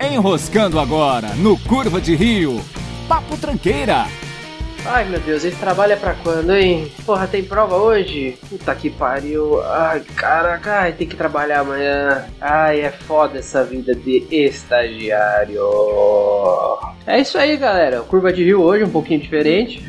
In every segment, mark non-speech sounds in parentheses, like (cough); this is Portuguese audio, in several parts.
Enroscando agora no Curva de Rio. Papo Tranqueira. Ai meu Deus, esse trabalho é pra quando, hein? Porra, tem prova hoje? Puta que pariu. Ai, caraca, ai, tem que trabalhar amanhã. Ai, é foda essa vida de estagiário. É isso aí, galera. Curva de Rio hoje um pouquinho diferente.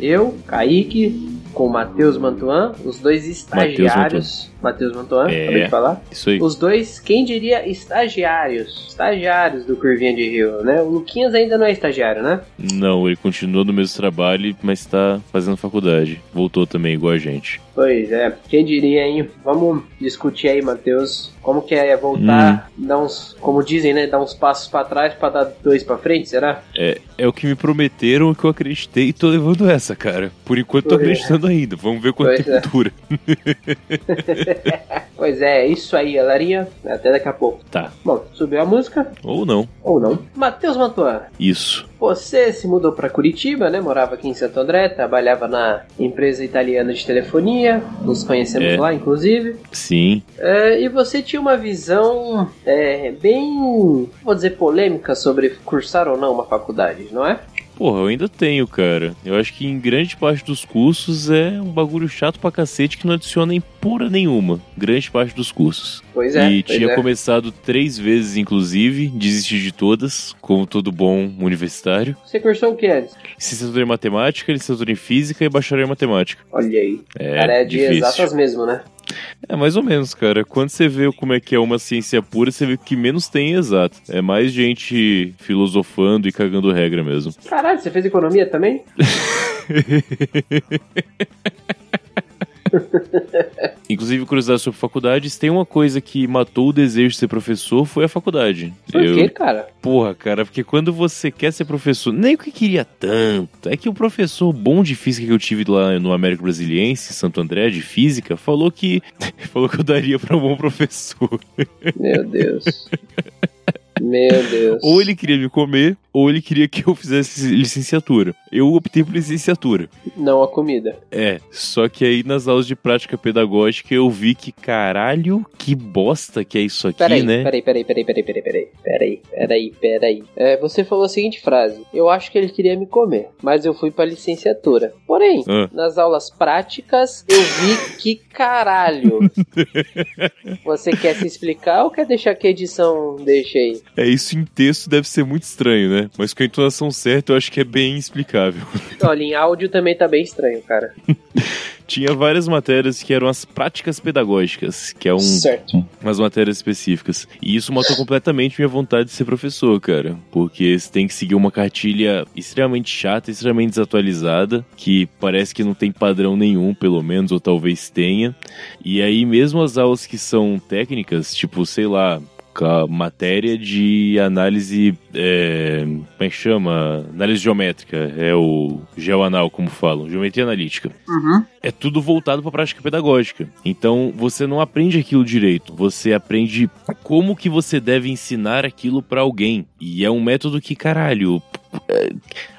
Eu, Kaique, com o Matheus Mantuan, os dois estagiários. Matheus Mantuan, É. acabei de falar. Isso aí. Os dois, quem diria estagiários? Estagiários do Curvinha de Rio, né? O Luquinhas ainda não é estagiário, né? Não, ele continua no mesmo trabalho, mas tá fazendo faculdade. Voltou também, igual a gente. Pois é, quem diria, hein? Vamos discutir aí, Matheus, como que é voltar, dar uns, como dizem, né, dar uns passos pra trás pra dar dois pra frente, será? É, é o que me prometeram, o que eu acreditei e tô levando essa, cara. Por enquanto tô é. acreditando ainda. Vamos ver quanto Pois tempo é. dura. (laughs) (laughs) Pois é, isso aí, galerinha. Até daqui a pouco. Tá. Bom, subiu a música, Ou não. ou não. Matheus Mantuan, Isso. você se mudou pra Curitiba, né? Morava aqui em Santo André, trabalhava na empresa italiana de telefonia, nos conhecemos É. lá, inclusive. Sim. É, e você tinha uma visão é, bem, vou dizer, polêmica sobre cursar ou não uma faculdade, não é? Porra, eu ainda tenho, cara. Eu acho que em grande parte dos cursos é um bagulho chato pra cacete que não adiciona em porra nenhuma. Grande parte dos cursos. Pois é. e tinha é. começado três vezes, inclusive, desisti de todas, como todo bom universitário. Você cursou o que antes? Licenciatura em matemática, licenciatura em física e bacharel em matemática. Olha aí. É, Cara, é de difícil. exatas mesmo, né? É mais ou menos, cara. Quando você vê como é que é uma ciência pura, você vê que o que menos tem exato. É mais gente filosofando e cagando regra mesmo. Caralho, você fez economia também? (laughs) (laughs) Inclusive, curiosidade sobre faculdades, tem uma coisa que matou o desejo de ser professor, foi a faculdade. Por Eu- quê, cara? Porra, cara, porque quando você quer ser professor, nem o que queria tanto, é que o professor bom de física que eu tive lá no Américo Brasiliense, Santo André, de física, falou que (laughs) falou que eu daria pra um bom professor. Meu Deus. (laughs) Meu Deus. Ou ele queria me comer, ou ele queria que eu fizesse licenciatura. Eu optei por licenciatura. Não a comida. É, só que aí nas aulas de prática pedagógica eu vi que caralho, que bosta que é isso aqui, Peraí, né? peraí, peraí, peraí, peraí, peraí, peraí, peraí, peraí, peraí. É, você falou a seguinte frase: Eu acho que ele queria me comer, mas eu fui pra licenciatura. Porém, Ah. nas aulas práticas, eu vi que caralho. (laughs) você quer se explicar ou quer deixar que a edição deixe aí? É isso em texto deve ser muito estranho, né? Mas com a entonação certa eu acho que é bem explicável. (laughs) Olha, em áudio também tá bem estranho, cara. Tinha várias matérias que eram as práticas pedagógicas, que é um, Certo. umas matérias específicas. E isso matou completamente minha vontade de ser professor, cara. Porque você tem que seguir uma cartilha extremamente chata, extremamente desatualizada, que parece que não tem padrão nenhum, pelo menos, ou talvez tenha. E aí, mesmo as aulas que são técnicas, tipo, sei lá. A matéria de análise. É, como é que chama? Análise geométrica. É o geoanal, como falam. Geometria analítica Uhum. é tudo voltado para prática pedagógica. Então você não aprende aquilo direito, você aprende como que você deve ensinar aquilo para alguém. E é um método que, caralho,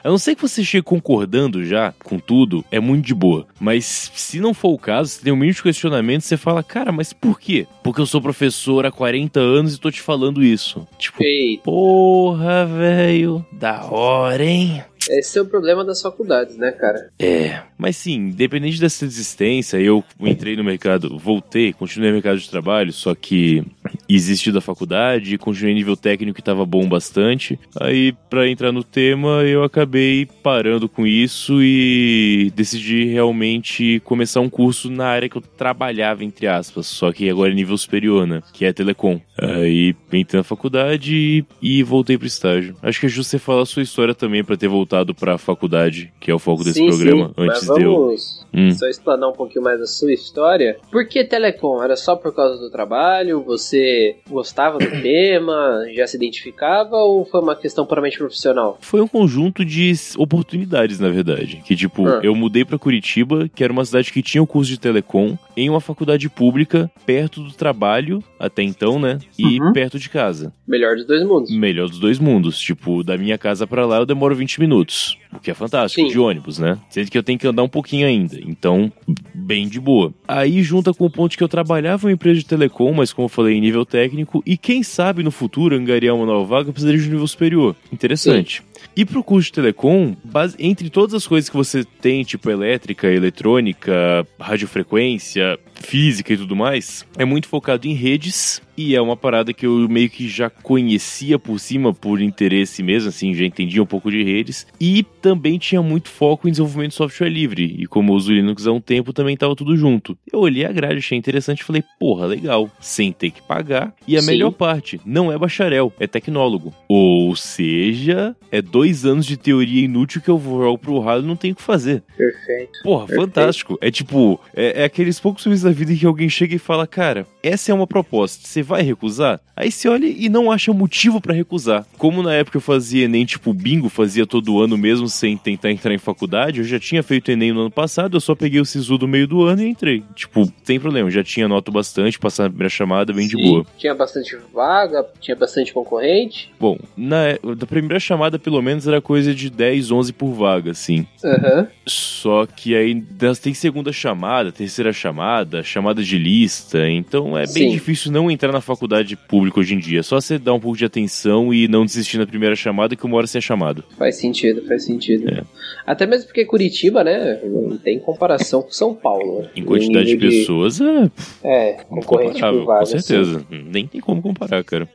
a não ser que você chegue concordando já com tudo, é muito de boa. Mas se não for o caso, se tem um mínimo de questionamento, você fala, cara, mas por quê? Porque eu sou professor há 40 anos e tô te falando isso. Tipo, Eita, porra, velho, da hora, hein? esse é o problema das faculdades, né, cara? É, mas sim, independente dessa desistência, eu entrei no mercado, voltei, continuei no mercado de trabalho, só que existe da faculdade, continuei nível técnico que tava bom bastante. Aí, pra entrar no tema, eu acabei parando com isso e decidi realmente começar um curso na área que eu trabalhava, entre aspas, só que agora é nível superior, né? Que é telecom. Aí entrei na faculdade e, e voltei pro estágio. Acho que é justo você falar a sua história também pra ter voltado pra faculdade, que é o foco desse sim, programa, sim, antes mas de eu. vamos Hum. só explanar um pouquinho mais a sua história. Por que telecom? Era só por causa do trabalho? Você gostava do (clears throat) tema? Já se identificava? Ou foi uma questão puramente profissional? Foi um conjunto de oportunidades, na verdade. Que, tipo, Ah. eu mudei pra Curitiba, que era uma cidade que tinha o curso de telecom, em uma faculdade pública, perto do trabalho, até então, né? E Uhum. perto de casa. Melhor dos dois mundos. Melhor dos dois mundos. Tipo, da minha casa pra lá eu demoro 20 minutos. O que é fantástico, Sim. de ônibus, né? Sendo que eu tenho que andar um pouquinho ainda. Então, bem de boa. Aí junta com o ponto que eu trabalhava em uma empresa de telecom, mas como eu falei, em nível técnico e quem sabe no futuro angariar uma nova vaga precisaria de um nível superior. Interessante. E pro curso de telecom, base, entre todas as coisas que você tem, tipo elétrica, eletrônica, radiofrequência, física e tudo mais, é muito focado em redes e é uma parada que eu meio que já conhecia por cima, por interesse mesmo, assim, já entendia um pouco de redes. E também tinha muito foco em desenvolvimento de software livre. E como eu uso Linux há um tempo, também tava tudo junto. Eu olhei a grade, achei interessante e falei, porra, legal, sem ter que pagar. E a Sim. melhor parte, não é bacharel, é tecnólogo. Ou seja, é dois anos de teoria inútil que eu vou pro ralo e não tenho o que fazer. Perfeito. Porra, Perfeito. fantástico. É tipo, é, é aqueles poucos serviços da vida em que alguém chega e fala, cara, essa é uma proposta, você vai recusar? Aí você olha e não acha motivo para recusar. Como na época eu fazia Enem tipo bingo, fazia todo ano mesmo sem tentar entrar em faculdade, eu já tinha feito Enem no ano passado, eu só peguei o SISU do meio do ano e entrei. Tipo, sem problema, já tinha nota bastante, passar a primeira chamada bem Sim, de boa. Tinha bastante vaga, tinha bastante concorrente. Bom, na da primeira chamada pelo menos era coisa de 10, 11 por vaga, assim. Uhum. Só que aí tem segunda chamada, terceira chamada, chamada de lista, então é bem Sim. difícil não entrar na faculdade pública hoje em dia. Só você dar um pouco de atenção e não desistir na primeira chamada, que uma hora você é chamado. Faz sentido, faz sentido. É. Até mesmo porque Curitiba, né, não tem comparação com São Paulo. Né? Em quantidade de pessoas, é. É, concorrente por vaga, Com certeza. Sim. Nem tem como comparar, cara.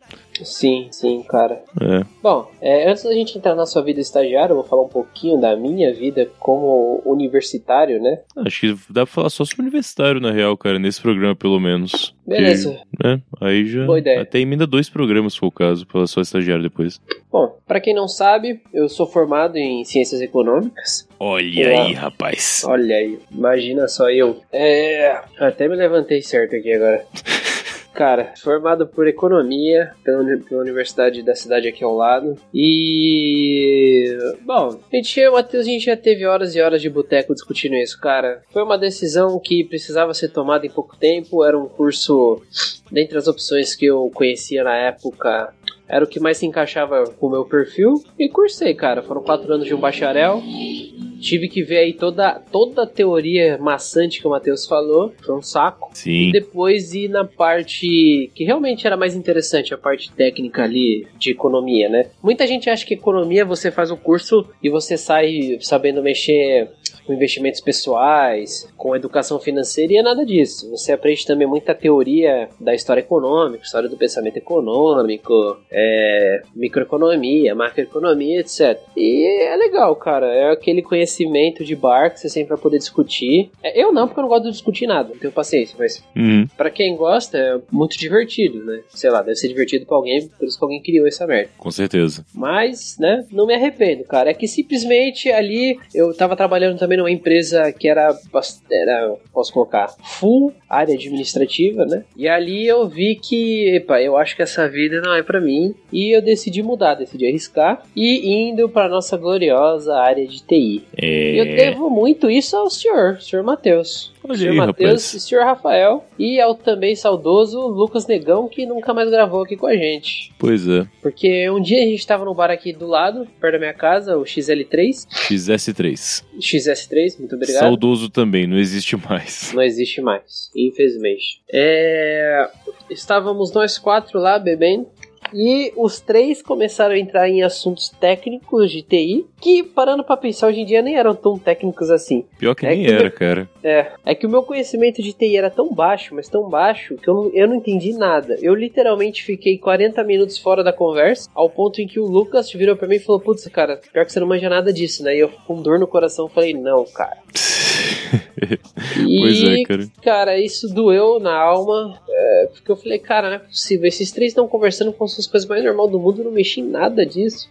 Sim, sim, cara. É. Bom, é, antes da gente entrar na sua vida estagiária, eu vou falar um pouquinho da minha vida como universitário, né? Acho que dá pra falar só sobre universitário, na real, cara, nesse programa, pelo menos. Beleza. Que, né, aí já. Boa ideia. Até emenda dois programas, se for o caso, pra só estagiário depois. Bom, para quem não sabe, eu sou formado em ciências econômicas. Olha aí, rapaz. Olha aí, imagina só eu. É. Até me levantei certo aqui agora. (laughs) Cara, formado por economia pela, pela universidade da cidade aqui ao lado. E. Bom, a gente, o Matheus, a gente já teve horas e horas de boteco discutindo isso, cara. Foi uma decisão que precisava ser tomada em pouco tempo. Era um curso, dentre as opções que eu conhecia na época, era o que mais se encaixava com o meu perfil. E cursei, cara. Foram quatro anos de um bacharel. Tive que ver aí toda, toda a teoria maçante que o Matheus falou. Foi um saco. Sim. E depois ir na parte que realmente era mais interessante, a parte técnica ali de economia, né? Muita gente acha que economia você faz o curso e você sai sabendo mexer com investimentos pessoais, com educação financeira, e é nada disso. Você aprende também muita teoria da história econômica, história do pensamento econômico, é, microeconomia, macroeconomia, etc. E é legal, cara. É aquele conhecimento de bar que você sempre vai poder discutir. É, eu não, porque eu não gosto de discutir nada, não tenho paciência, mas uhum. para quem gosta, é muito divertido, né? Sei lá, deve ser divertido pra alguém, por isso que alguém criou essa merda. Com certeza. Mas, né, não me arrependo, cara. É que simplesmente ali eu tava trabalhando também numa empresa que era, era posso colocar, full área administrativa, né? E ali eu vi que, epa, eu acho que essa vida não é para mim e eu decidi mudar, decidi arriscar e indo para nossa gloriosa área de TI. É... Eu devo muito isso ao senhor, senhor Matheus. Olha senhor Matheus e senhor Rafael e ao também saudoso Lucas Negão que nunca mais gravou aqui com a gente. Pois é. Porque um dia a gente tava no bar aqui do lado, perto da minha casa, o XL3. XS3. XS3, muito obrigado. Saudoso também, não existe mais. Não existe mais, infelizmente. É... Estávamos nós quatro lá bebendo. E os três começaram a entrar em assuntos técnicos de TI, que parando pra pensar hoje em dia nem eram tão técnicos assim. Pior que É nem que- era, cara. É, é que o meu conhecimento de TI era tão baixo, mas tão baixo, que eu não, eu não entendi nada. Eu literalmente fiquei 40 minutos fora da conversa, ao ponto em que o Lucas virou pra mim e falou: Putz, cara, pior que você não manja nada disso, né? E eu com dor no coração falei: Não, cara. (laughs) E, (laughs) Pois é, cara. cara, isso doeu na alma, é, porque eu falei, cara, não é possível. Esses três estão conversando com as coisas mais normais do mundo, eu não mexi em nada disso.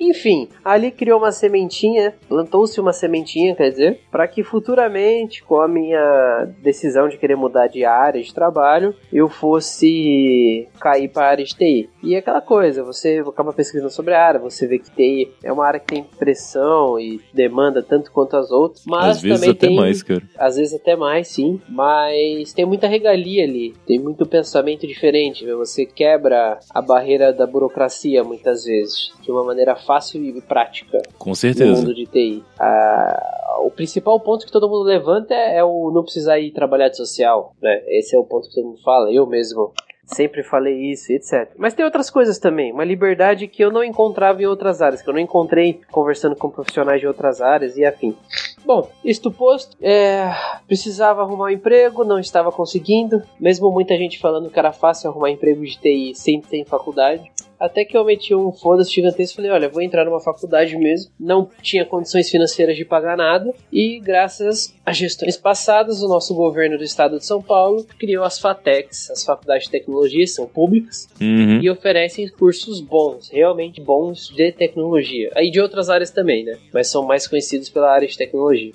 Enfim, ali criou uma sementinha, plantou-se uma sementinha, quer dizer, para que futuramente, com a minha decisão de querer mudar de área de trabalho, eu fosse cair para a área de TI. E é aquela coisa, você acaba pesquisando sobre a área, você vê que TI é uma área que tem pressão e demanda tanto quanto as outras, mas Às vezes também até tem mais, cara. às vezes até mais, sim. Mas tem muita regalia ali. Tem muito pensamento diferente. Você quebra a barreira da burocracia muitas vezes. De uma maneira fácil e prática Com no certeza. mundo de TI. Ah, o principal ponto que todo mundo levanta é, é o não precisar ir trabalhar de social. Né? Esse é o ponto que todo mundo fala. Eu mesmo sempre falei isso, etc. Mas tem outras coisas também, uma liberdade que eu não encontrava em outras áreas, que eu não encontrei conversando com profissionais de outras áreas e afim. Bom, isto posto, é, precisava arrumar um emprego, não estava conseguindo, mesmo muita gente falando que era fácil arrumar emprego de TI sem ter faculdade. Até que eu meti um foda-se gigantesco e falei: olha, vou entrar numa faculdade mesmo. Não tinha condições financeiras de pagar nada. E graças a gestões passadas, o nosso governo do estado de São Paulo criou as FATECs, as faculdades de tecnologia, são públicas, Uhum. e oferecem cursos bons, realmente bons de tecnologia. Aí de outras áreas também, né? Mas são mais conhecidos pela área de tecnologia.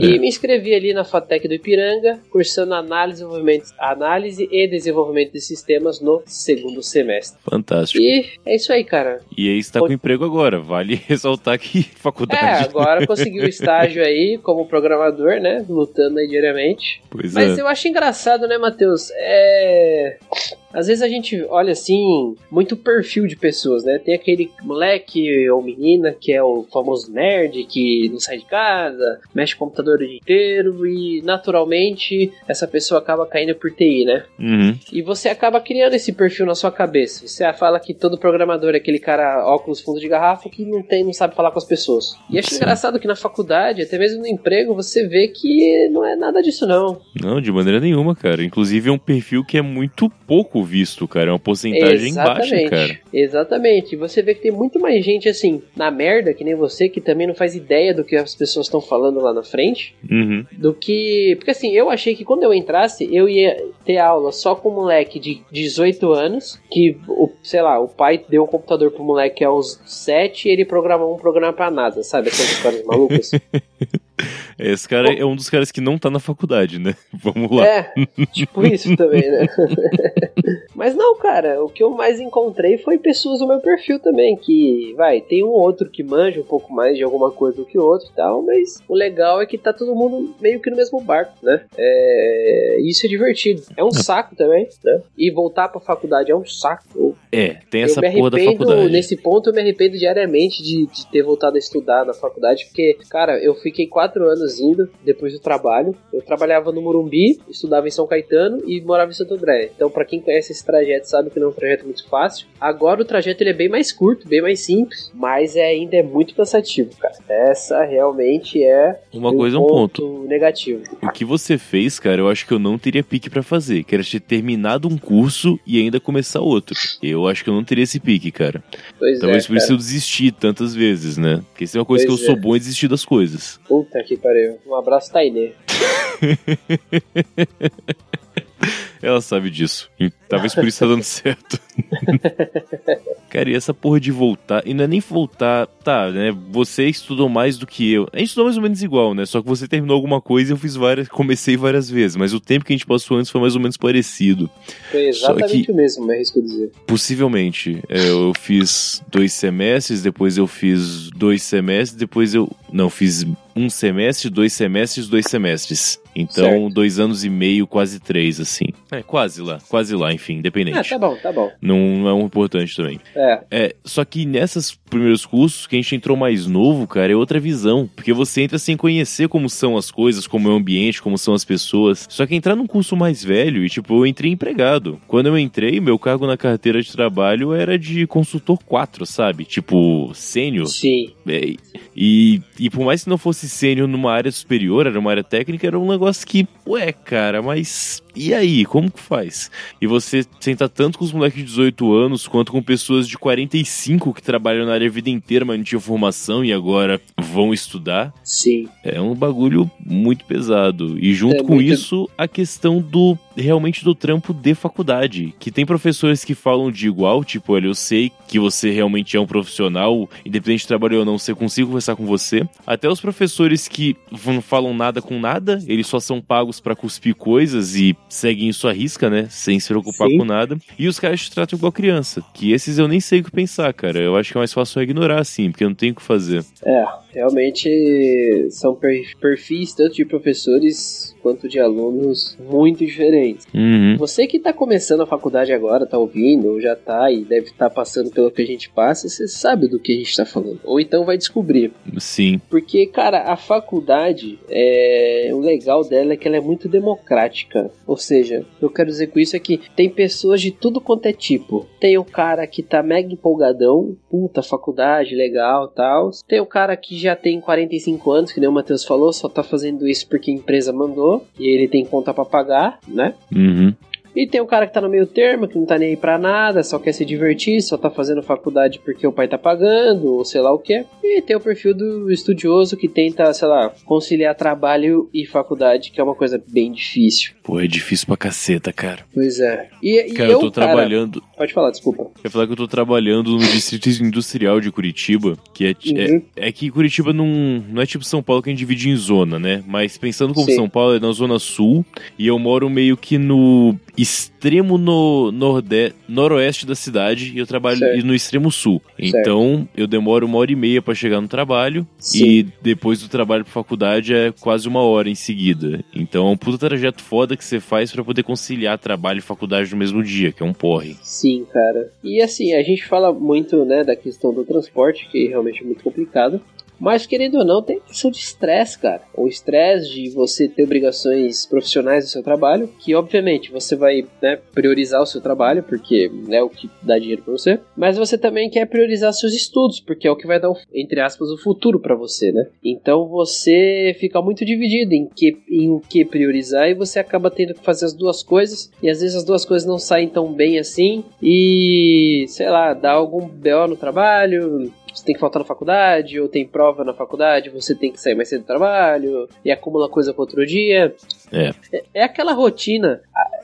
E me inscrevi ali na FATEC do Ipiranga, cursando análise, desenvolvimento, análise e desenvolvimento de sistemas no segundo semestre. Fantástico. E é isso aí, cara. E aí você tá com emprego agora. Vale (laughs) ressaltar que É, faculdade. agora consegui o estágio aí como programador, né? Lutando aí diariamente. Pois Mas é. eu acho engraçado, né, Matheus? É. Às vezes a gente olha assim, muito perfil de pessoas, né? Tem aquele moleque ou menina que é o famoso nerd que não sai de casa, mexe com computador o dia inteiro e naturalmente essa pessoa acaba caindo por TI, né? Uhum. E você acaba criando esse perfil na sua cabeça. Você fala que todo programador é aquele cara óculos fundo de garrafa que não tem, não sabe falar com as pessoas. E acho Sim. engraçado que na faculdade, até mesmo no emprego, você vê que não é nada disso não. Não, de maneira nenhuma, cara. Inclusive é um perfil que é muito pouco visto, cara. É uma porcentagem baixa, cara. Exatamente. Você vê que tem muito mais gente assim, na merda, que nem você, que também não faz ideia do que as pessoas estão falando lá na frente, Uhum. do que. Porque assim, eu achei que quando eu entrasse, eu ia ter aula só com um moleque de 18 anos, que, o, sei lá, o pai deu um computador pro moleque aos 7 e ele programou um programa pra NASA, sabe? Aquelas histórias malucas. (laughs) (laughs) Esse cara é um dos caras que não tá na faculdade, né? (laughs) Vamos lá. É, tipo isso também, né? (laughs) Mas não, cara, o que eu mais encontrei foi pessoas do meu perfil também, que, vai, tem um outro que manja um pouco mais de alguma coisa do que o outro e tal, mas o legal é que tá todo mundo meio que no mesmo barco, né? É, isso é divertido. É um saco também, né? E voltar pra faculdade é um saco. É, tem essa porra da faculdade. nesse ponto eu me arrependo diariamente de, de ter voltado a estudar na faculdade, porque, cara, eu fiquei quatro anos indo depois do trabalho. Eu trabalhava no Morumbi, estudava em São Caetano e morava em Santo André. Então, pra quem conhece esse trajeto, sabe que não é um trajeto muito fácil. Agora o trajeto ele é bem mais curto, bem mais simples, mas é, ainda é muito cansativo, cara. Essa realmente é Uma coisa é um ponto. negativo. O que você fez, cara, eu acho que eu não teria pique pra fazer. Que era ter terminado um curso e ainda começar outro. Eu acho que eu não teria esse pique, cara. Pois Talvez é, por isso eu desisti tantas vezes, né? Porque isso é uma coisa Pois que eu é. sou bom em desistir das coisas. Puta que pariu. Um abraço, Tainê. (laughs) Ela sabe disso. E talvez por isso tá dando certo. (laughs) Cara, e essa porra de voltar. E não é nem voltar. Tá, né? Você estudou mais do que eu. A gente estudou mais ou menos igual, né? Só que você terminou alguma coisa e eu fiz várias. Comecei várias vezes. Mas o tempo que a gente passou antes foi mais ou menos parecido. Foi exatamente que- o mesmo, me arrisco dizer. Possivelmente. É, eu fiz dois semestres, depois eu fiz dois semestres, depois eu. Não, fiz um semestre, dois semestres, dois semestres. Então, Certo. dois anos e meio, quase três, assim. É, quase lá, quase lá, enfim, Ah, independente. tá bom, tá bom. Não é um importante também. É, É, só que nessas primeiros cursos, que a gente entrou mais novo, cara, é outra visão. Porque você entra sem conhecer como são as coisas, como é o ambiente, como são as pessoas. Só que entrar num curso mais velho, e tipo, eu entrei empregado. Quando eu entrei, meu cargo na carteira de trabalho era de consultor 4, sabe? Tipo, sênior. sim. É, E, e por mais que não fosse sênior numa área superior, era uma área técnica, era um negócio que, ué, cara, mas e aí? Como que faz? E você senta tanto com os moleques de 18 anos quanto com pessoas de 45 que trabalham na área a vida inteira, mas não tinham formação e agora vão estudar. Sim. É um bagulho muito pesado. E junto É com muito- isso, a questão do realmente do trampo de faculdade. Que tem professores que falam de igual, tipo, olha, eu sei que você realmente é um profissional, independente de trabalho ou não, você consigo conversar com você. Até os professores que não falam nada com nada, eles só são pagos pra cuspir coisas e seguem isso à risca, né? Sem se preocupar Sim. com nada. E os caras te tratam igual criança. Que esses eu nem sei o que pensar, cara. Eu acho que é mais fácil ignorar, assim, porque eu não tenho o que fazer. É, Realmente são perfis tanto de professores quanto de alunos muito diferentes. Uhum. Você que está começando a faculdade agora, está ouvindo, ou já está e deve estar tá passando pelo que a gente passa, você sabe do que a gente está falando. Ou então vai descobrir. Sim. Porque, cara, a faculdade, é... o legal dela é que ela é muito democrática. Ou seja, eu quero dizer com isso é que tem pessoas de tudo quanto é tipo. Tem o cara que tá mega empolgadão, puta, faculdade, legal tal. Tem o cara que já tem 45 anos, que nem o Matheus falou, só tá fazendo isso porque a empresa mandou e ele tem conta para pagar, né? Uhum. E tem o cara que tá no meio termo, que não tá nem aí pra nada, só quer se divertir, só tá fazendo faculdade porque o pai tá pagando, ou sei lá o que. E tem o perfil do estudioso que tenta, sei lá, conciliar trabalho e faculdade, que é uma coisa bem difícil. Pô, é difícil pra caceta, cara. Pois é. E, e cara, eu, tô cara, trabalhando. Pode falar, desculpa. Eu ia falar que eu tô trabalhando no Distrito Industrial de Curitiba, que é, uhum. é, é, que Curitiba não, não é tipo São Paulo que a gente divide em zona, né? Mas pensando como Sim. São Paulo é na zona sul, e eu moro meio que no extremo no norde, noroeste da cidade e eu trabalho certo. no extremo sul. Certo. Então eu demoro uma hora e meia para chegar no trabalho Sim. e depois do trabalho pra faculdade é quase uma hora em seguida. Então é um puta trajeto foda que você faz para poder conciliar trabalho e faculdade no mesmo dia, que é um porre. Sim, cara. E assim, a gente fala muito, né, da questão do transporte, que realmente é muito complicado. Mas, querendo ou não, tem questão de estresse, cara. O estresse de você ter obrigações profissionais no seu trabalho, que obviamente você vai né, priorizar o seu trabalho, porque é o que dá dinheiro para você. Mas você também quer priorizar seus estudos, porque é o que vai dar, entre aspas, o futuro para você, né? Então você fica muito dividido em, que, em o que priorizar e você acaba tendo que fazer as duas coisas. E às vezes as duas coisas não saem tão bem assim. E, sei lá, dá algum BO no trabalho, você tem que faltar na faculdade, ou tem prova na faculdade, você tem que sair mais cedo do trabalho, e acumula coisa para outro dia. É. é. É aquela rotina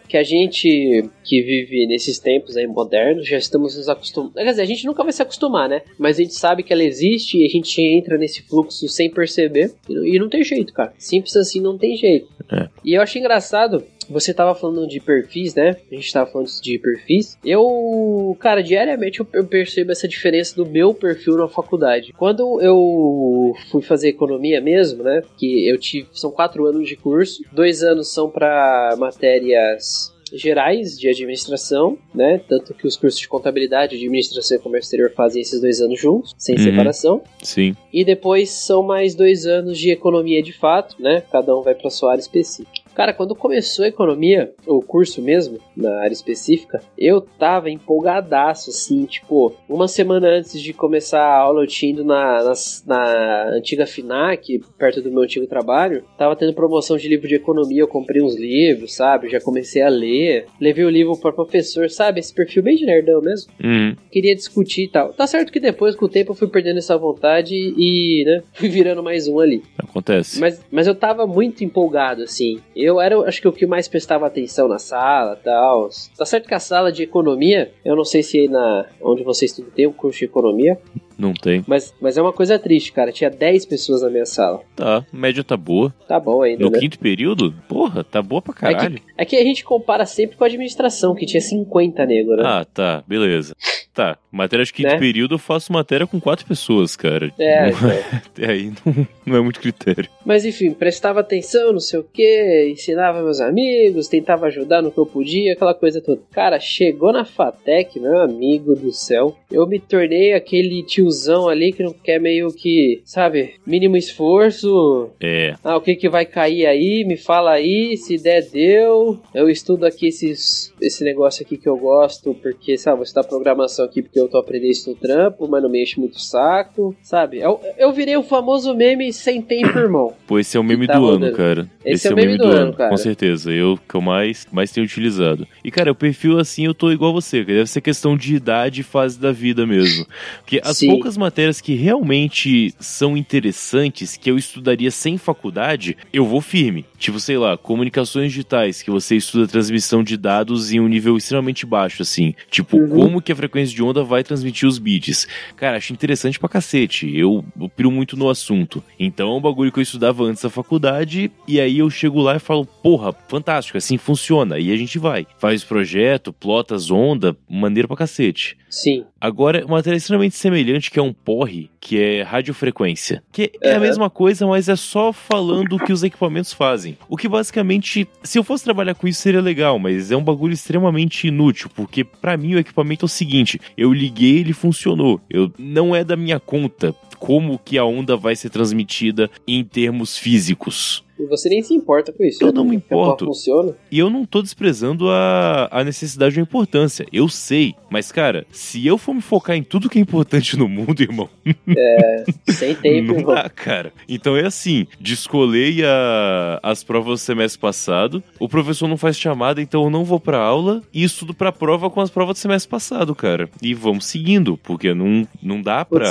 que a gente que vive nesses tempos aí modernos já estamos nos acostumando. Quer dizer, a gente nunca vai se acostumar, né? Mas a gente sabe que ela existe e a gente entra nesse fluxo sem perceber. E não tem jeito, cara. Simples assim não tem jeito. É. E eu acho engraçado você tava falando de perfis, né? A gente tava falando de perfis. Eu, cara, diariamente eu percebo essa diferença do meu perfil na faculdade. Quando eu fui fazer economia mesmo, né? Que eu tive. São quatro anos de curso. Dois anos são para matérias gerais de administração, né? Tanto que os cursos de contabilidade, administração e comércio exterior fazem esses dois anos juntos, sem uhum. separação. Sim. E depois são mais dois anos de economia de fato, né? Cada um vai para sua área específica. Cara, quando começou a economia, o curso mesmo, na área específica, eu tava empolgadaço, assim, tipo, uma semana antes de começar a aula eu tinha ido na, na, na antiga FINAC, perto do meu antigo trabalho, tava tendo promoção de livro de economia, eu comprei uns livros, sabe? Já comecei a ler, levei o livro para professor, sabe? Esse perfil bem de nerdão mesmo. Uhum. Queria discutir e tal. Tá certo que depois, com o tempo, eu fui perdendo essa vontade e, né, fui virando mais um ali. Acontece. Mas, mas eu tava muito empolgado, assim. Eu era, acho que o que mais prestava atenção na sala tal. Tá certo que a sala de economia, eu não sei se na onde você estuda tem um curso de economia, não tem. Mas, mas é uma coisa triste, cara. Tinha 10 pessoas na minha sala. Tá, média tá boa. Tá bom ainda. No né? quinto período? Porra, tá boa pra caralho. É que, é que, a gente compara sempre com a administração, que tinha 50 negros, né? Ah, tá, beleza. Tá, matéria de quinto né? período eu faço matéria com quatro pessoas, cara. É, não, é. (laughs) aí não, não é muito critério. Mas enfim, prestava atenção, não sei o que, ensinava meus amigos, tentava ajudar no que eu podia, aquela coisa toda. Cara, chegou na FATEC, meu amigo do céu, eu me tornei aquele tiozão ali que não quer meio que, sabe, mínimo esforço. É. Ah, o que que vai cair aí? Me fala aí, se der, deu. Eu estudo aqui esses, esse negócio aqui que eu gosto, porque, sabe, você tá programação aqui porque eu tô aprendendo isso no trampo, mas não me enche muito o saco, sabe? Eu, eu virei o famoso meme sem tempo, irmão. (coughs) Pô, esse é o meme tá do rodando. ano, cara. Esse, esse é, é, o meme, do, do ano, ano, cara. Com certeza. Eu que eu mais, mais tenho utilizado. E, cara, o perfil assim eu tô igual você, cara. Deve ser questão de idade e fase da vida mesmo. Porque as Sim. Poucas matérias que realmente são interessantes, que eu estudaria sem faculdade, eu vou firme. Tipo, sei lá, comunicações digitais, que você estuda transmissão de dados em um nível extremamente baixo, assim. Tipo, uhum. como que a frequência de onda vai transmitir os bits. Cara, acho interessante pra cacete. Eu, eu piro muito no assunto. Então é um bagulho que eu estudava antes da faculdade, e aí eu chego lá e falo, porra, fantástico, assim funciona. E a gente vai. Faz projeto, plota as ondas, maneiro pra cacete. Sim. Agora, uma matéria extremamente semelhante que é um porre, que é radiofrequência. Que é a mesma coisa, mas é só falando o que os equipamentos fazem. O que basicamente, se eu fosse trabalhar com isso seria legal, mas é um bagulho extremamente inútil, porque para mim o equipamento é o seguinte, eu liguei, ele funcionou. Eu não é da minha conta como que a onda vai ser transmitida em termos físicos. E você nem se importa com isso. Eu não me porra importo. Funciona. E eu não tô desprezando a, a necessidade ou a importância. Eu sei. Mas, cara, se eu for me focar em tudo que é importante no mundo, irmão, (laughs) Sem tempo, não dá, cara. Então é assim: descolei a, as provas do semestre passado, o professor não faz chamada, então eu não vou pra aula e estudo pra prova com as provas do semestre passado, cara. E vamos seguindo, porque não, não dá pra.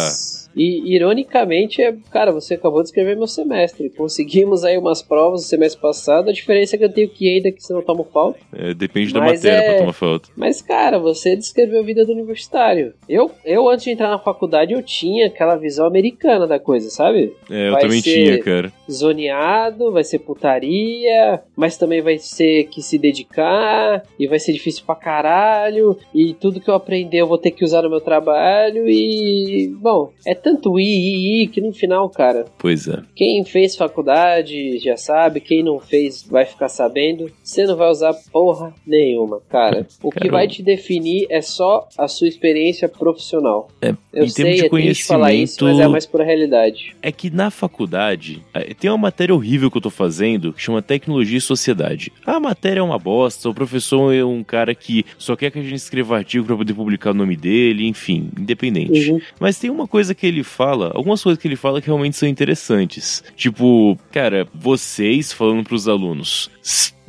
E ironicamente, é, cara, você acabou de escrever meu semestre. Conseguimos aí umas provas no semestre passado. A diferença é que eu tenho que ir ainda que você não toma falta. É, depende da matéria é- pra tomar falta. Mas, cara, você descreveu a vida do universitário. Eu, eu, antes de entrar na faculdade, eu tinha aquela visão americana da coisa, sabe? É, eu Vai também tinha, cara. Zoneado, vai ser putaria, mas também vai ser que se dedicar, e vai ser difícil pra caralho, e tudo que eu aprender eu vou ter que usar no meu trabalho, e. Bom, é tanto i, i, i, que no final, cara, Pois é. quem fez faculdade já sabe, quem não fez vai ficar sabendo. Você não vai usar porra nenhuma, cara. O que vai te definir é só a sua experiência profissional. É, Eu em sei, de é triste falar isso, conhecimento- mas é mais pura realidade. É que na faculdade eh, tem uma matéria horrível que eu tô fazendo que chama Tecnologia e Sociedade. A matéria é uma bosta, o professor é um cara que só quer que a gente escreva artigo pra poder publicar o nome dele, enfim, independente. Uhum. Mas tem uma coisa que ele fala, algumas coisas que ele fala que realmente são interessantes. Tipo, cara, vocês falando pros alunos.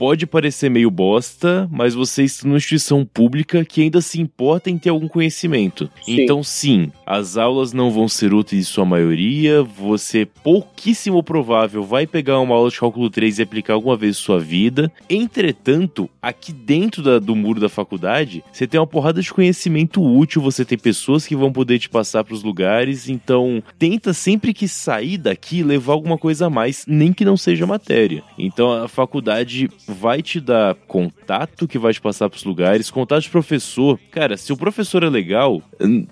"S- Pode parecer meio bosta, mas vocês estão numa instituição pública que ainda se importa em ter algum conhecimento. Sim. Então, sim, as aulas não vão ser úteis em sua maioria, você pouquíssimo provável vai pegar uma aula de cálculo 3 e aplicar alguma vez em sua vida. Entretanto, aqui dentro da- do muro da faculdade, você tem uma porrada de conhecimento útil, você tem pessoas que vão poder te passar pros lugares, então tenta sempre que sair daqui levar alguma coisa a mais, nem que não seja matéria. Então a faculdade vai te dar contato que vai te passar pros lugares, contato de professor. Cara, se o professor é legal,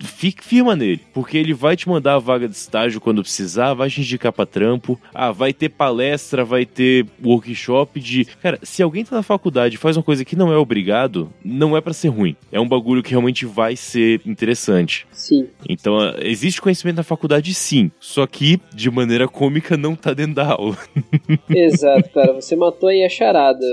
fique firma nele, porque ele vai te mandar a vaga de estágio quando precisar, vai te indicar pra trampo, ah, vai ter palestra, vai ter workshop de. Cara, se alguém tá na faculdade e faz uma coisa que não é obrigado, não é pra ser ruim. É um bagulho que realmente vai ser interessante. Sim. Então, ah, existe conhecimento na faculdade sim, só que de maneira cômica não tá dentro da aula. (laughs) Exato, cara. Você matou aí a charada.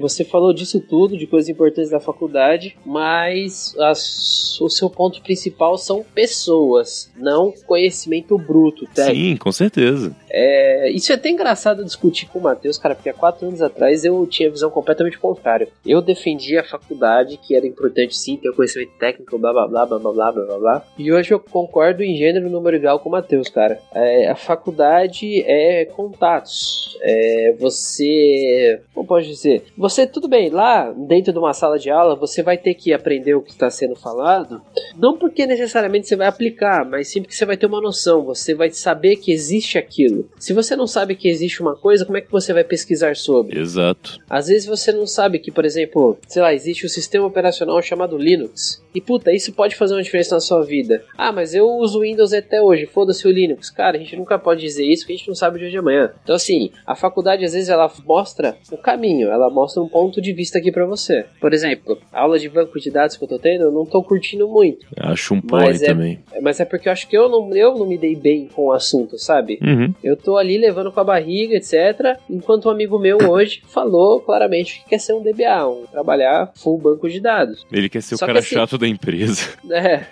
Você falou disso tudo, de coisas importantes da faculdade, mas as- o seu ponto principal são pessoas, não conhecimento bruto, tá? Sim, com certeza. É, isso é até engraçado discutir com o Matheus, cara, porque há quatro anos atrás eu tinha visão completamente contrária. Eu defendia a faculdade, que era importante sim ter o conhecimento técnico, blá blá blá blá blá blá blá blá blá. E hoje eu concordo em gênero, número igual com o Matheus, cara. É, a faculdade é contatos. É, você. Como pode dizer? Você, tudo bem, lá dentro de uma sala de aula, você vai ter que aprender o que está sendo falado. Não porque necessariamente você vai aplicar, mas sim porque você vai ter uma noção. Você vai saber que existe aquilo. Se você não sabe que existe uma coisa, como é que você vai pesquisar sobre? Exato. Às vezes você não sabe que, por exemplo, sei lá, existe um sistema operacional chamado Linux. E puta, isso pode fazer uma diferença na sua vida. Ah, mas eu uso Windows até hoje, foda-se o Linux. Cara, a gente nunca pode dizer isso porque a gente não sabe o dia de amanhã. Então, assim, a faculdade às vezes ela mostra o caminho, ela mostra um ponto de vista aqui pra você. Por exemplo, a aula de banco de dados que eu tô tendo, eu não tô curtindo muito. Acho um porre é- também. Mas é porque eu acho que eu não, eu não me dei bem com o assunto, sabe? Uhum. Eu tô ali levando com a barriga, etc. Enquanto um amigo meu (laughs) hoje falou claramente que quer ser um DBA, um trabalhar full banco de dados. Ele quer ser Só o cara assim- chato da empresa. (laughs) É,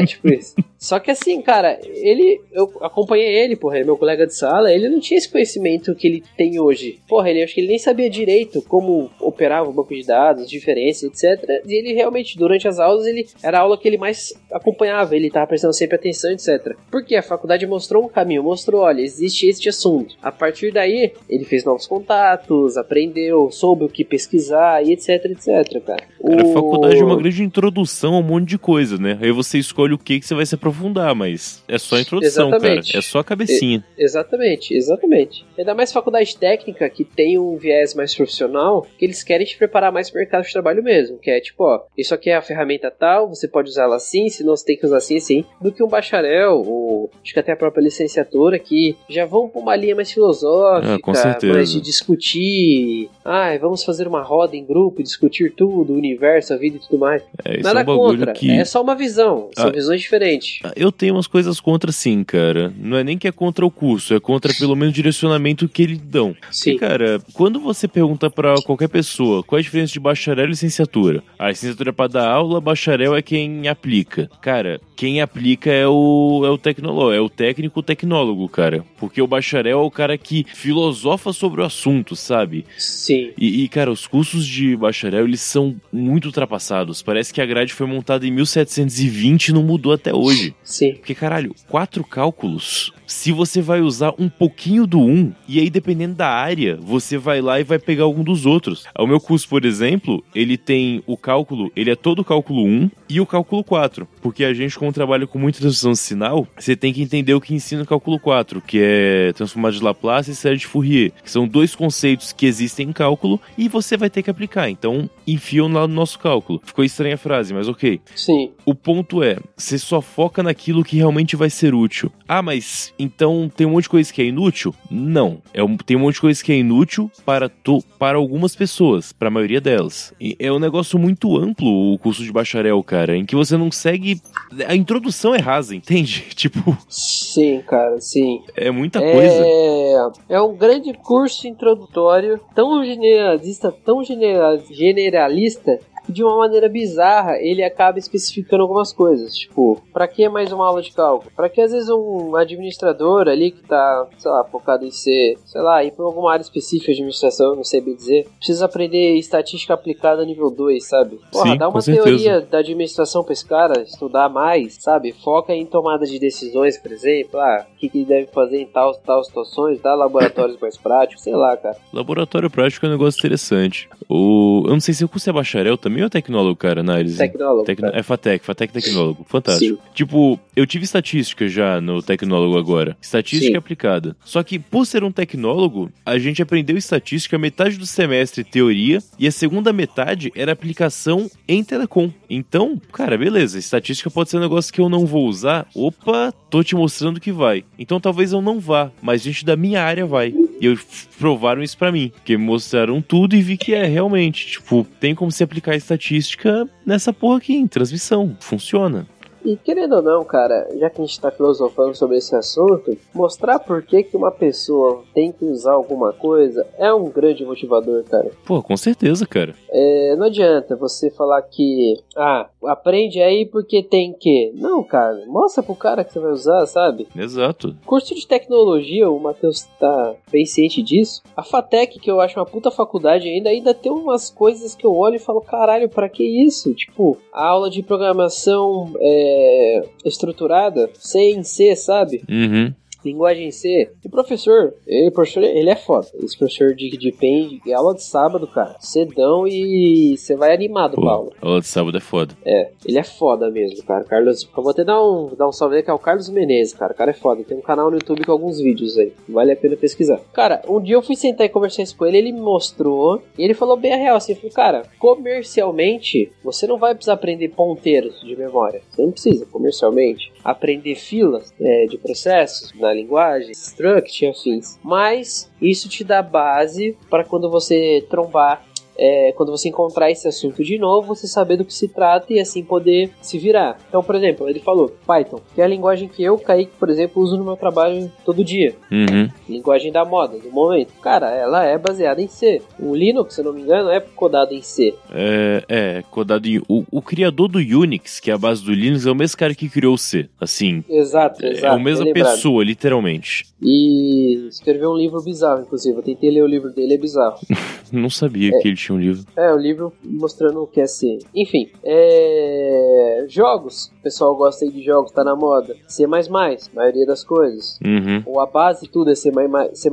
é tipo isso. Só que assim, cara, ele. Eu acompanhei ele, porra, ele é meu colega de sala, ele não tinha esse conhecimento que ele tem hoje. Porra, ele acho que ele nem sabia direito como operava o banco de dados, diferenças, etc. E ele realmente, durante as aulas, ele era a aula que ele mais acompanhava, ele tava prestando sempre atenção, etc. Porque a faculdade mostrou um caminho, mostrou, olha, existe este assunto. A partir daí, ele fez novos contatos, aprendeu, soube o que pesquisar e etc, etc, cara. Cara, a O- faculdade é uma grande introdução a um monte de coisa, né? Aí você escolhe o que, que você vai se aprofundar, mas é só a introdução, Exatamente. cara. É só a cabecinha. Exatamente, exatamente. Ainda mais faculdade técnica que tem um viés mais motivacional que eles querem te preparar mais para o mercado de trabalho mesmo. Que é tipo, ó, isso aqui é a ferramenta tal, você pode usar ela assim, senão você tem que usar assim assim. Do que um bacharel, ou acho que até a própria licenciatura, que já vão para uma linha mais filosófica, Ah, com certeza. mais de discutir. Ah, vamos fazer uma roda em grupo, discutir tudo, o universo, a vida e tudo mais. É, isso Nada é um bagulho contra, que. é só uma visão, são Ah. visões diferentes. Eu tenho umas coisas contra sim, cara. Não é nem que é contra o curso, é contra pelo menos o direcionamento que eles dão. Sim. Porque, cara, quando você pergunta pra qualquer pessoa qual é a diferença de bacharel e licenciatura, a licenciatura é pra dar aula, bacharel é quem aplica. Cara, quem aplica é o, é o tecnólogo, é o técnico tecnólogo, cara. Porque o bacharel é o cara que filosofa sobre o assunto, sabe? Sim. E, e, cara, os cursos de bacharel, eles são muito ultrapassados. Parece que a grade foi montada em 1720 e não mudou até hoje. Sim. Porque, caralho, quatro cálculos. Se você vai usar um pouquinho do um, e aí dependendo da área, você vai lá e vai pegar algum dos outros. O meu curso, por exemplo, ele tem o cálculo, ele é todo o cálculo 1 e o cálculo 4. Porque a gente, como trabalha com muita transformação de sinal, você tem que entender o que ensina o cálculo 4, que é transformar de Laplace e série de Fourier, que são dois conceitos que existem em cálculo e você vai ter que aplicar. Então, enfiam lá no nosso cálculo. Ficou estranha a frase, mas ok. Sim. O ponto é, você só foca naquilo que realmente vai ser útil. Ah, mas então tem um monte de coisa que é inútil? Não. É um- tem um monte de coisa que é inútil para, to, para algumas pessoas, para a maioria delas. E é um negócio muito amplo o curso de bacharel, cara, em que você não segue. A introdução é rasa, entende? (laughs) Tipo, Sim, cara, sim. é muita coisa. É, é um grande curso introdutório, tão generalista, tão genera- generalista, de uma maneira bizarra ele acaba especificando algumas coisas. Tipo, pra que mais uma aula de cálculo? Pra que às vezes um administrador ali que tá, sei lá, focado em ser, sei lá, ir pra alguma área específica de administração, não sei bem dizer, precisa aprender estatística aplicada nível 2, sabe? Porra, Sim, dá uma certeza. teoria da administração pra esse cara estudar mais, sabe? Foca em tomada de decisões, por exemplo, ah, o que, que deve fazer em tal, tal situações, dá laboratórios mais práticos, sei lá, cara. Laboratório prático é um negócio interessante. O... Eu não sei se o curso é bacharel também ou é tecnólogo, cara, análise. Tecnólogo. Tecno... É FATEC, FATEC Tecnólogo. Fantástico. Sim. Tipo, eu tive estatística já no tecnólogo agora. Estatística Sim. aplicada. Só que, por ser um tecnólogo, a gente aprendeu estatística metade do semestre teoria e a segunda metade era aplicação em telecom. Então, cara, beleza. Estatística pode ser um negócio que eu não vou usar. Opa, tô te mostrando que vai. Então talvez eu não vá, mas gente da minha área vai. E eu provaram isso pra mim. Porque me mostraram tudo e vi que é realmente. Tipo, tem como se aplicar estatística nessa porra aqui, em transmissão. Funciona. E querendo ou não, cara, já que a gente tá filosofando sobre esse assunto, mostrar por que, que uma pessoa tem que usar alguma coisa é um grande motivador, cara. Pô, com certeza, cara. É, não adianta você falar que, ah, aprende aí porque tem que. Não, cara, mostra pro cara que você vai usar, sabe? Exato. Curso de tecnologia, o Matheus tá bem ciente disso. A FATEC, que eu acho uma puta faculdade ainda, ainda tem umas coisas que eu olho e falo, caralho, pra que isso? Tipo, a aula de programação é, estruturada, C em C, sabe? Uhum. Linguagem em C. O professor, ele, professor, ele é foda. Esse professor de, de PEN, é aula de sábado, cara. Cedão e você vai animado Pô, a aula de sábado é foda. É, ele é foda mesmo, cara. Carlos, eu vou até dar um, dar um salve aí, que é o Carlos Menezes, cara. O cara é foda. Tem um canal no YouTube com alguns vídeos aí. Vale a pena pesquisar. Cara, um dia eu fui sentar e conversar isso com ele, ele me mostrou, e ele falou bem a real, assim, falou, cara, comercialmente, você não vai precisar aprender ponteiros de memória. Você não precisa, comercialmente. Aprender filas é, de processos na linguagem, struct e afins. Mas isso te dá base para quando você trombar é, quando você encontrar esse assunto de novo, você saber do que se trata e assim poder se virar. Então, por exemplo, ele falou Python, que é a linguagem que eu, Kaique, por exemplo, uso no meu trabalho todo dia. Uhum. Linguagem da moda, do momento. Cara, ela é baseada em C. O Linux, se eu não me engano, é codado em C. É, é, codado em. O, o criador do Unix, que é a base do Linux, é o mesmo cara que criou o C. Assim, Exato, exato. é a mesma lembrado. pessoa, literalmente. E escreveu um livro bizarro, inclusive. Eu tentei ler o livro dele, é bizarro. (laughs) Não sabia que ele tinha um livro. É, o livro mostrando o que é C. Enfim, é... jogos. O pessoal gosta aí de jogos, tá na moda. C++, maioria das coisas. Uhum. Ou a base de tudo é C++. C++.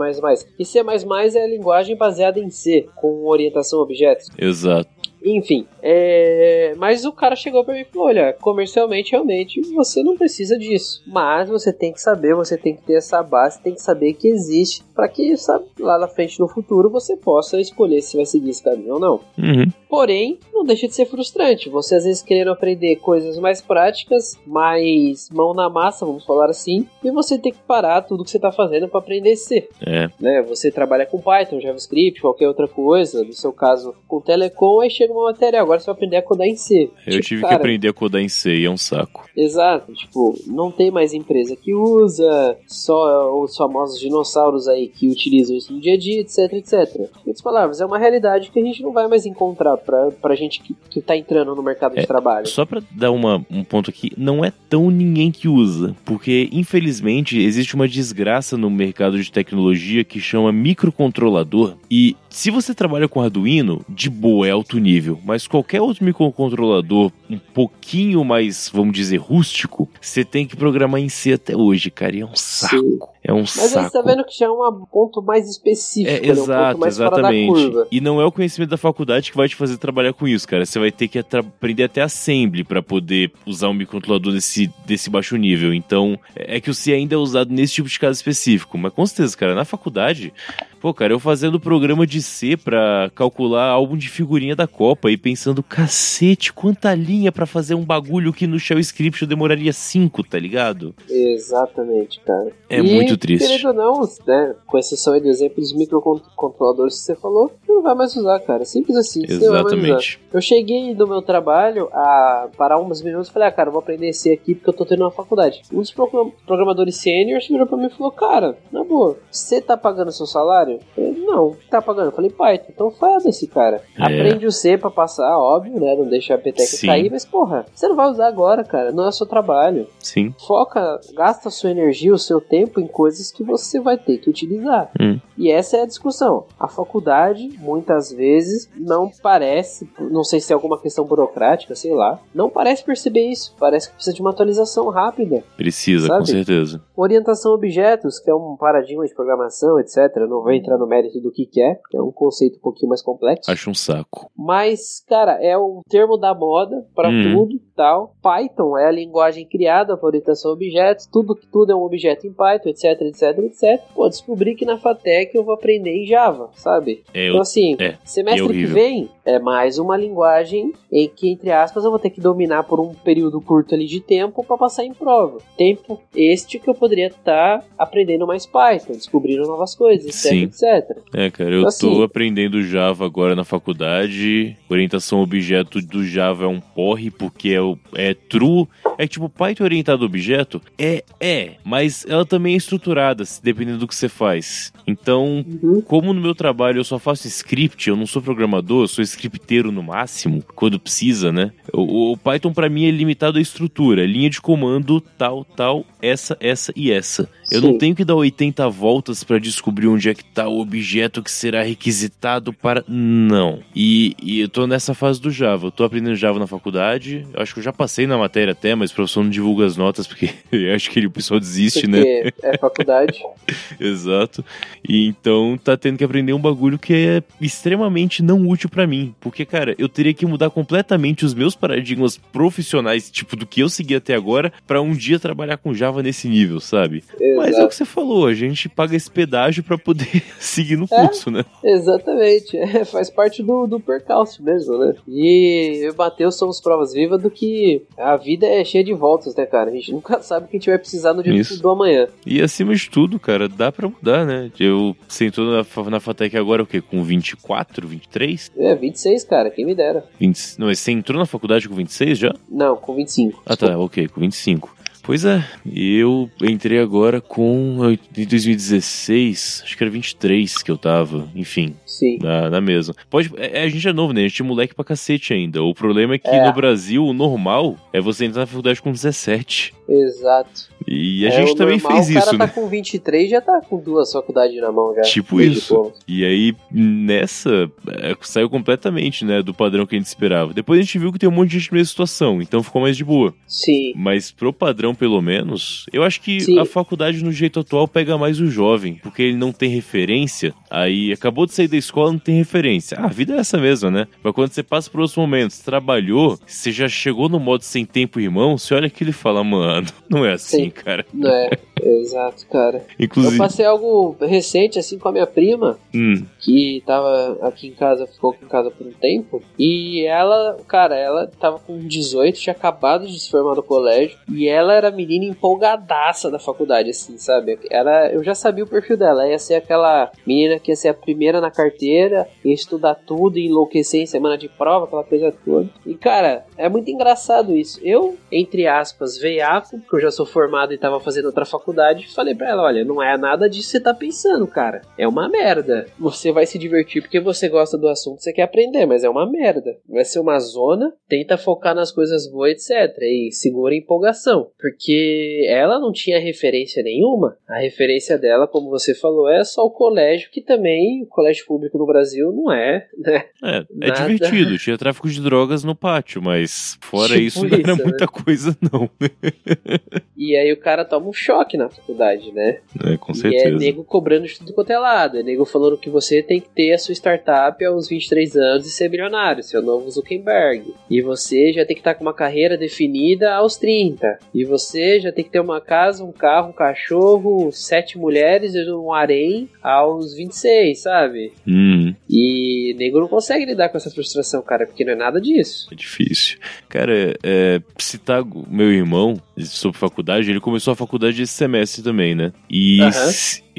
E C++ é a linguagem baseada em C, com orientação a objetos. Exato. Enfim, é... mas o cara chegou pra mim e falou: olha, comercialmente, realmente, você não precisa disso. Mas você tem que saber, você tem que ter essa base, tem que saber que existe, para que sabe, lá na frente, no futuro, você possa escolher se vai seguir esse caminho ou não. Uhum. Porém, não deixa de ser frustrante. Você às vezes querendo aprender coisas mais práticas, mais mão na massa, vamos falar assim, e você tem que parar tudo que você está fazendo para aprender C. É. Né? Você trabalha com Python, JavaScript, qualquer outra coisa, no seu caso com Telecom, aí chega uma matéria, agora você vai aprender a codar em C. Eu Tipo, tive cara, que aprender a codar em C e é um saco. Exato, tipo, não tem mais empresa que usa, só os famosos dinossauros aí que utilizam isso no dia a dia, etc, etc. Em outras palavras, é uma realidade que a gente não vai mais encontrar pra, pra gente que, que tá entrando no mercado de É, trabalho. Só pra dar uma, um ponto aqui, não é tão ninguém que usa, porque infelizmente existe uma desgraça no mercado de tecnologia que chama microcontrolador e se você trabalha com Arduino, de boa é alto nível, mas qualquer outro microcontrolador um pouquinho mais, vamos dizer, rústico, você tem que programar em C até hoje, cara, e é um saco. É um Mas aí saco. você tá vendo que já é um ponto mais específico, É, né? um exato, ponto mais exatamente. E não é o conhecimento da faculdade que vai te fazer trabalhar com isso, cara. Você vai ter que aprender até assembly para poder usar um microcontrolador desse, desse baixo nível. Então, é que o C ainda é usado nesse tipo de caso específico. Mas com certeza, cara, na faculdade, pô, cara, eu fazendo programa de C pra calcular álbum de figurinha da Copa e pensando, cacete, quanta linha pra fazer um bagulho que no Shell Script eu demoraria cinco, tá ligado? Exatamente, cara. É E, muito triste. Querendo ou não, né, com exceção aí do exemplo dos microcontroladores que você falou, não vai mais usar, cara. Simples assim. Exatamente. Eu cheguei no meu trabalho a parar uns minutos e falei, ah, cara, eu vou aprender C aqui porque eu tô tendo uma faculdade. Um dos program- programadores seniors virou pra mim e falou, cara, na boa, você tá pagando seu salário? Falei, não, tá pagando. Eu falei, Python, então foda-se, cara. É. Aprende o C pra passar, óbvio, né? Não deixa a peteca Sim. cair, mas porra, você não vai usar agora, cara. Não é seu trabalho. Sim. Foca, gasta a sua energia, o seu tempo em coisas que você vai ter que utilizar. Hum. E essa é a discussão. A faculdade, muitas vezes, não parece, não sei se é alguma questão burocrática, sei lá, não parece perceber isso. Parece que precisa de uma atualização rápida. Precisa, Sabe? com certeza. Orientação a objetos, que é um paradigma de programação, etc. Eu não vou entrar no mérito do que, que é, que é um conceito um pouquinho mais complexo. Acho um saco. Mas, cara, é o termo da moda para Hum. tudo tal. Python é a linguagem criada para orientação a objetos, tudo que tudo é um objeto em Python, etc, etc, etc. Pô, descobri que na FATEC eu vou aprender em Java, sabe? É, Então, assim, é, semestre é que vem é mais uma linguagem em que, entre aspas, eu vou ter que dominar por um período curto ali de tempo para passar em prova. Tempo este que eu poderia estar aprendendo mais Python, descobrindo novas coisas, etc, Sim. etc. é, cara, eu Assim- tô aprendendo Java agora na faculdade. Orientação a objeto do Java é um porre, porque é, é true. É tipo, Python orientado a objeto? É, é, mas ela também é estruturada, dependendo do que você faz. Então, Uhum. como no meu trabalho eu só faço script, eu não sou programador, eu sou scripteiro no máximo, quando precisa, né? O, o Python pra mim é limitado à estrutura, linha de comando, tal, tal, essa, essa e essa. Eu Sim. não tenho que dar 80 voltas pra descobrir onde é que tá o objeto que será requisitado para. Não. E, e eu tô nessa fase do Java. Eu tô aprendendo Java na faculdade. Eu acho que eu já passei na matéria até, mas o professor não divulga as notas porque (laughs) eu acho que ele- o pessoal desiste, né? Porque é faculdade. (laughs) Exato. E então tá tendo que aprender um bagulho que é extremamente não útil pra mim. Porque, cara, eu teria que mudar completamente os meus paradigmas profissionais, tipo, do que eu segui até agora, pra um dia trabalhar com Java nesse nível, sabe? Mas é o Exato. que você falou, a gente paga esse pedágio pra poder (laughs) seguir no É. curso, né? Exatamente, (laughs) é, faz parte do, do percalço mesmo, né? E eu e o Matheus somos provas vivas do que a vida é cheia de voltas, né, cara? A gente nunca (laughs) sabe o que a gente vai precisar no dia Isso. do amanhã. E acima de tudo, cara, dá pra mudar, né? Eu sentou na, na Fatec agora o quê? Com 24, 23? É, 26, cara, quem me dera. 20, não, você entrou na faculdade com 26 já? Não, com 25. Ah, tá, ok, com 25. Pois é, eu entrei agora com. Em 2016, acho que era 23 que eu tava, enfim, Sim. na, na mesma. Pode, é, a gente é novo, né? A gente é moleque pra cacete ainda. O problema é que É. no Brasil, o normal é você entrar na faculdade com 17. Exato. E a É, gente também normal, fez O cara isso, tá né? com 23 já tá com duas faculdades na mão já. Tipo isso. E aí, nessa, é, saiu completamente, né, do padrão que a gente esperava. Depois a gente viu que tem um monte de gente na mesma situação, então ficou mais de boa. Sim. Mas pro padrão, pelo menos, eu acho que Sim. a faculdade no jeito atual pega mais o jovem, porque ele não tem referência. Aí acabou de sair da escola, não tem referência. Ah, a vida é essa mesma, né? Mas quando você passa por outros momentos, trabalhou, você já chegou no modo sem tempo, irmão, você olha aquilo e fala, mano, (laughs) não é assim, Sim. Cara. É, exato, cara. Eu Inclusive. passei algo recente assim com a minha prima, Hum, que tava aqui em casa, ficou aqui em casa por um tempo, e ela, cara, ela tava com 18, tinha acabado de se formar no colégio, e ela era menina empolgadaça da faculdade, assim, sabe? Era, eu já sabia o perfil dela, ela ia ser aquela menina que ia ser a primeira na carteira, ia estudar tudo, ia enlouquecer em semana de prova, aquela coisa toda. E, cara, é muito engraçado isso. Eu, entre aspas, veiaco, porque eu já sou formado e tava fazendo outra faculdade, falei pra ela, olha, não é nada disso que você tá pensando, cara. É uma merda. Você vai se divertir porque você gosta do assunto, você quer aprender, mas é uma merda. Vai ser uma zona, tenta focar nas coisas boas, etc. E segura a empolgação. Porque ela não tinha referência nenhuma. A referência dela, como você falou, é só o colégio, que também, o colégio público no Brasil não é, né? é, é Nada. divertido. Tinha tráfico de drogas no pátio, mas fora Tipo isso, não era isso, né? muita coisa, não. (laughs) E aí o cara toma um choque na faculdade, né? É, com E é certeza. nego cobrando de tudo quanto é lado. É nego falando que você tem que ter a sua startup aos 23 anos e ser milionário, seu novo Zuckerberg. E você já tem que estar com uma carreira definida aos 30. E você já tem que ter uma casa, um carro, um cachorro, sete mulheres e um harém aos 26, sabe? Hum. E nego não consegue lidar com essa frustração, cara, porque não é nada disso. É difícil. Cara, é, citar o meu irmão sobre faculdade, ele começou a faculdade esse semestre também, né? E Aham.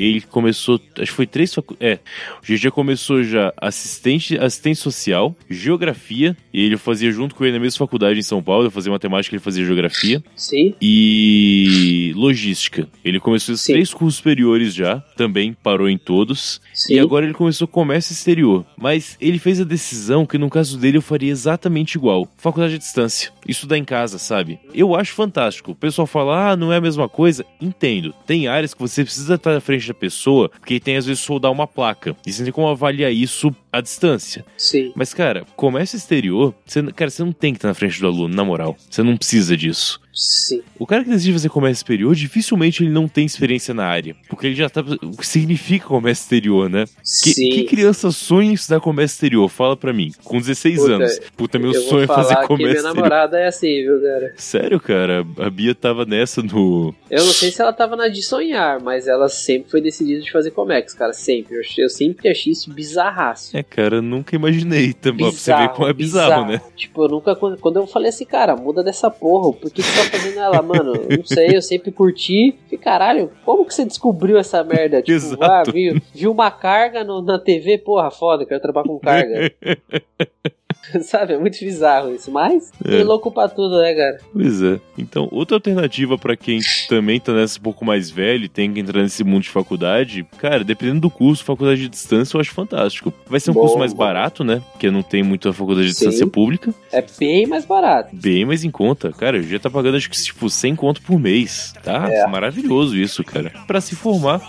Ele começou, acho que foi três faculdades. É, o GG começou já assistente, assistente social, geografia, e ele fazia junto com ele na mesma faculdade em São Paulo, eu fazia matemática, ele fazia geografia, Sim, e logística. Ele começou esses Sim. três cursos superiores já, também parou em todos. sim. E agora ele começou comércio exterior. Mas ele fez a decisão que no caso dele eu faria exatamente igual. Faculdade à distância. Estudar em casa, sabe? Eu acho fantástico. O pessoal fala, ah, não é a mesma coisa. Entendo. Tem áreas que você precisa estar na frente da pessoa, porque tem às vezes soldar uma placa. E você tem como avaliar isso à distância. Sim. Mas, cara, comércio exterior, você, cara, você não tem que estar na frente do aluno, na moral. Você não precisa disso. Sim. O cara que decide fazer comércio exterior, dificilmente ele não tem experiência na área. Porque ele já tá. O que significa comércio exterior, né? Que, Sim. que criança sonha em estudar comércio exterior? Fala pra mim. Com 16 Puta, anos. Puta, meu sonho é fazer comércio minha exterior. namorada é assim, viu, cara? Sério, cara? A Bia tava nessa no. Eu não sei se ela tava na de sonhar, mas ela sempre foi decidida de fazer Comex, cara. Sempre. Eu, eu sempre achei isso bizarraço. É, cara, nunca imaginei também. Pra você ver como é bizarro, né? Tipo, eu nunca. Quando, eu falei assim, cara, muda dessa porra, por que tá fazendo ela? Mano, eu não sei, eu sempre curti. E caralho, como que você descobriu essa merda? Tipo, Exato. ah, viu, viu uma carga no- na TV, porra, foda, quero trabalhar com carga. (laughs) (laughs) Sabe? É muito bizarro isso. Mas É. tem louco pra tudo, né, cara? Pois é. Então, outra alternativa pra quem também tá nessa um pouco mais velho e tem que entrar nesse mundo de faculdade, cara, dependendo do curso, faculdade de distância eu acho fantástico. Vai ser um Bom, curso mais bom. barato, né? Porque não tem muita faculdade de Sim. distância pública. É bem mais barato. Bem mais em conta. Cara, eu já tá pagando acho que tipo 100 conto por mês. Tá É. maravilhoso isso, cara. Pra se formar.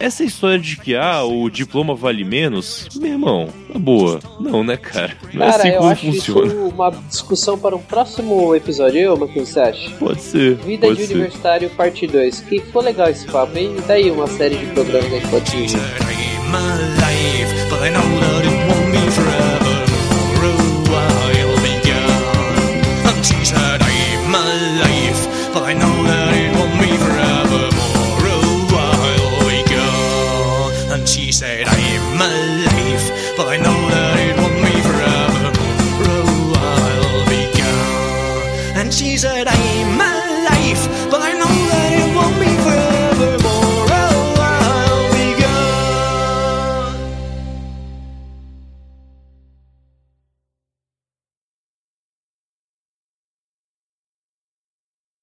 Essa história de que, ah, o diploma vale menos, meu irmão, na boa. Não, né, cara? Não é Cara, assim eu acho funciona. isso uma discussão para um próximo episódio. Eu, o que você acha? Pode ser. Vida pode de ser. Universitário, parte 2. Que ficou legal esse papo, hein? E daí uma série de programas aí que pode